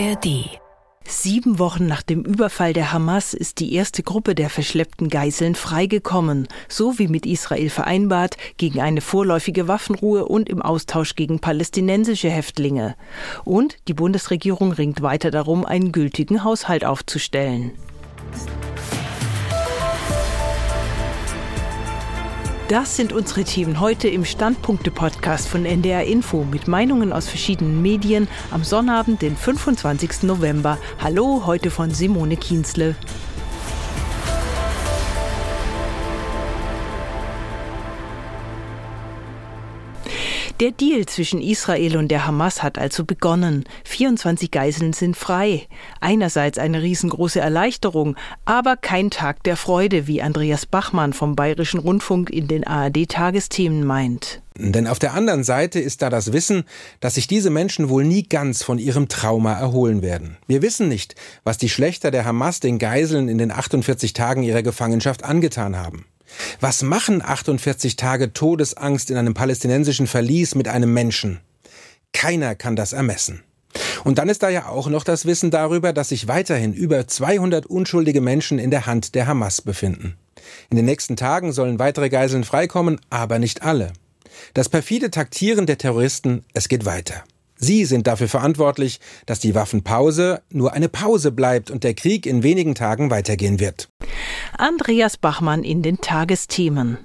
ARD Sieben Wochen nach dem Überfall der Hamas ist die erste Gruppe der verschleppten Geiseln freigekommen, so wie mit Israel vereinbart, gegen eine vorläufige Waffenruhe und im Austausch gegen palästinensische Häftlinge. Und die Bundesregierung ringt weiter darum, einen gültigen Haushalt aufzustellen. Das sind unsere Themen heute im Standpunkte-Podcast von NDR Info mit Meinungen aus verschiedenen Medien am Sonnabend, den 25. November. Hallo, heute von Simone Kienzle. Der Deal zwischen Israel und der Hamas hat also begonnen. 24 Geiseln sind frei. Einerseits eine riesengroße Erleichterung, aber kein Tag der Freude, wie Andreas Bachmann vom Bayerischen Rundfunk in den ARD-Tagesthemen meint. Denn auf der anderen Seite ist da das Wissen, dass sich diese Menschen wohl nie ganz von ihrem Trauma erholen werden. Wir wissen nicht, was die Schlechter der Hamas den Geiseln in den 48 Tagen ihrer Gefangenschaft angetan haben. Was machen 48 Tage Todesangst in einem palästinensischen Verlies mit einem Menschen? Keiner kann das ermessen. Und dann ist da ja auch noch das Wissen darüber, dass sich weiterhin über 200 unschuldige Menschen in der Hand der Hamas befinden. In den nächsten Tagen sollen weitere Geiseln freikommen, aber nicht alle. Das perfide Taktieren der Terroristen, es geht weiter. Sie sind dafür verantwortlich, dass die Waffenpause nur eine Pause bleibt und der Krieg in wenigen Tagen weitergehen wird. Andreas Bachmann in den Tagesthemen.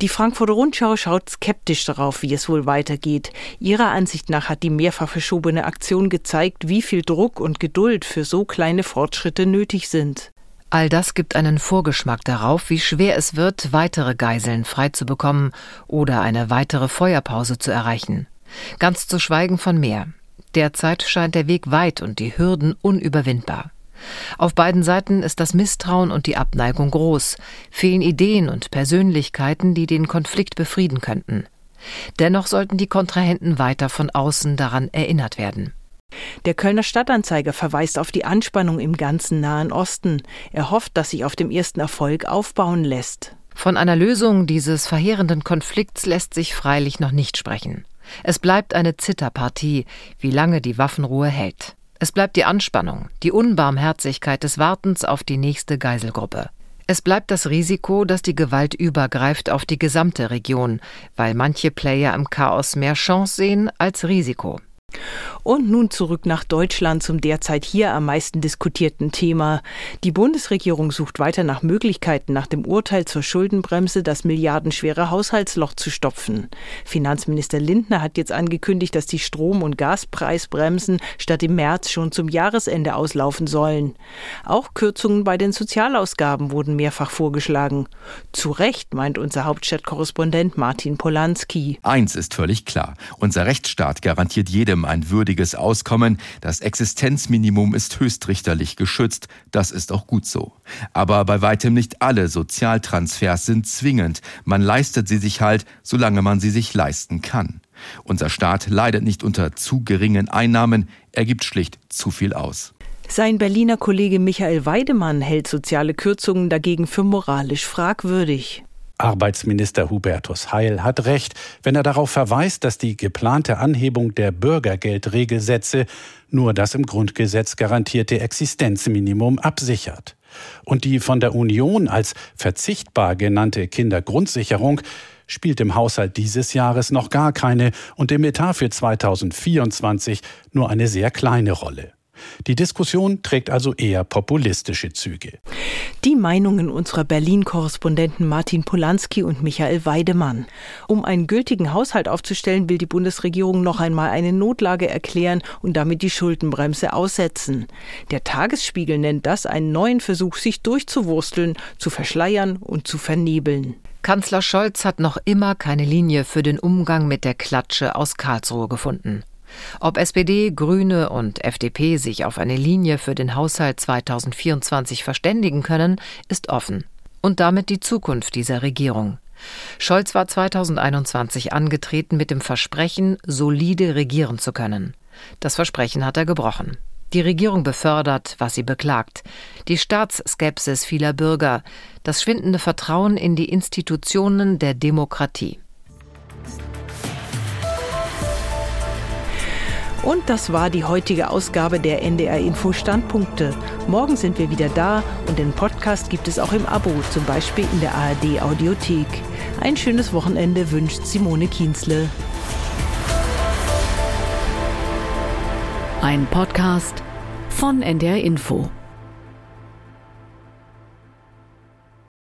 Die Frankfurter Rundschau schaut skeptisch darauf, wie es wohl weitergeht. Ihrer Ansicht nach hat die mehrfach verschobene Aktion gezeigt, wie viel Druck und Geduld für so kleine Fortschritte nötig sind. All das gibt einen Vorgeschmack darauf, wie schwer es wird, weitere Geiseln freizubekommen oder eine weitere Feuerpause zu erreichen. Ganz zu schweigen von mehr. Derzeit scheint der Weg weit und die Hürden unüberwindbar. Auf beiden Seiten ist das Misstrauen und die Abneigung groß, fehlen Ideen und Persönlichkeiten, die den Konflikt befrieden könnten. Dennoch sollten die Kontrahenten weiter von außen daran erinnert werden. Der Kölner Stadtanzeiger verweist auf die Anspannung im ganzen Nahen Osten. Er hofft, dass sich auf dem ersten Erfolg aufbauen lässt. Von einer Lösung dieses verheerenden Konflikts lässt sich freilich noch nicht sprechen. Es bleibt eine Zitterpartie, wie lange die Waffenruhe hält. Es bleibt die Anspannung, die Unbarmherzigkeit des Wartens auf die nächste Geiselgruppe. Es bleibt das Risiko, dass die Gewalt übergreift auf die gesamte Region, weil manche Player im Chaos mehr Chance sehen als Risiko. Und nun zurück nach Deutschland zum derzeit hier am meisten diskutierten Thema. Die Bundesregierung sucht weiter nach Möglichkeiten, nach dem Urteil zur Schuldenbremse das milliardenschwere Haushaltsloch zu stopfen. Finanzminister Lindner hat jetzt angekündigt, dass die Strom- und Gaspreisbremsen statt im März schon zum Jahresende auslaufen sollen. Auch Kürzungen bei den Sozialausgaben wurden mehrfach vorgeschlagen. Zu Recht, meint unser Hauptstadtkorrespondent Martin Polanski. Eins ist völlig klar. Unser Rechtsstaat garantiert jedem ein würdiges würdiges Auskommen. Das Existenzminimum ist höchstrichterlich geschützt. Das ist auch gut so. Aber bei weitem nicht alle Sozialtransfers sind zwingend. Man leistet sie sich halt, solange man sie sich leisten kann. Unser Staat leidet nicht unter zu geringen Einnahmen. Er gibt schlicht zu viel aus. Sein Berliner Kollege Michael Weidemann hält soziale Kürzungen dagegen für moralisch fragwürdig. Arbeitsminister Hubertus Heil hat recht, wenn er darauf verweist, dass die geplante Anhebung der Bürgergeldregelsätze nur das im Grundgesetz garantierte Existenzminimum absichert. Und die von der Union als verzichtbar genannte Kindergrundsicherung spielt im Haushalt dieses Jahres noch gar keine und im Etat für 2024 nur eine sehr kleine Rolle. Die Diskussion trägt also eher populistische Züge. Die Meinungen unserer Berlin-Korrespondenten Martin Polanski und Michael Weidemann. Um einen gültigen Haushalt aufzustellen, will die Bundesregierung noch einmal eine Notlage erklären und damit die Schuldenbremse aussetzen. Der Tagesspiegel nennt das einen neuen Versuch, sich durchzuwursteln, zu verschleiern und zu vernebeln. Kanzler Scholz hat noch immer keine Linie für den Umgang mit der Klatsche aus Karlsruhe gefunden. Ob SPD, Grüne und FDP sich auf eine Linie für den Haushalt 2024 verständigen können, ist offen. Und damit die Zukunft dieser Regierung. Scholz war 2021 angetreten mit dem Versprechen, solide regieren zu können. Das Versprechen hat er gebrochen. Die Regierung befördert, was sie beklagt. Die Staatsskepsis vieler Bürger, das schwindende Vertrauen in die Institutionen der Demokratie. Und das war die heutige Ausgabe der NDR Info Standpunkte. Morgen sind wir wieder da und den Podcast gibt es auch im Abo, zum Beispiel in der ARD Audiothek. Ein schönes Wochenende wünscht Simone Kienzle. Ein Podcast von NDR Info.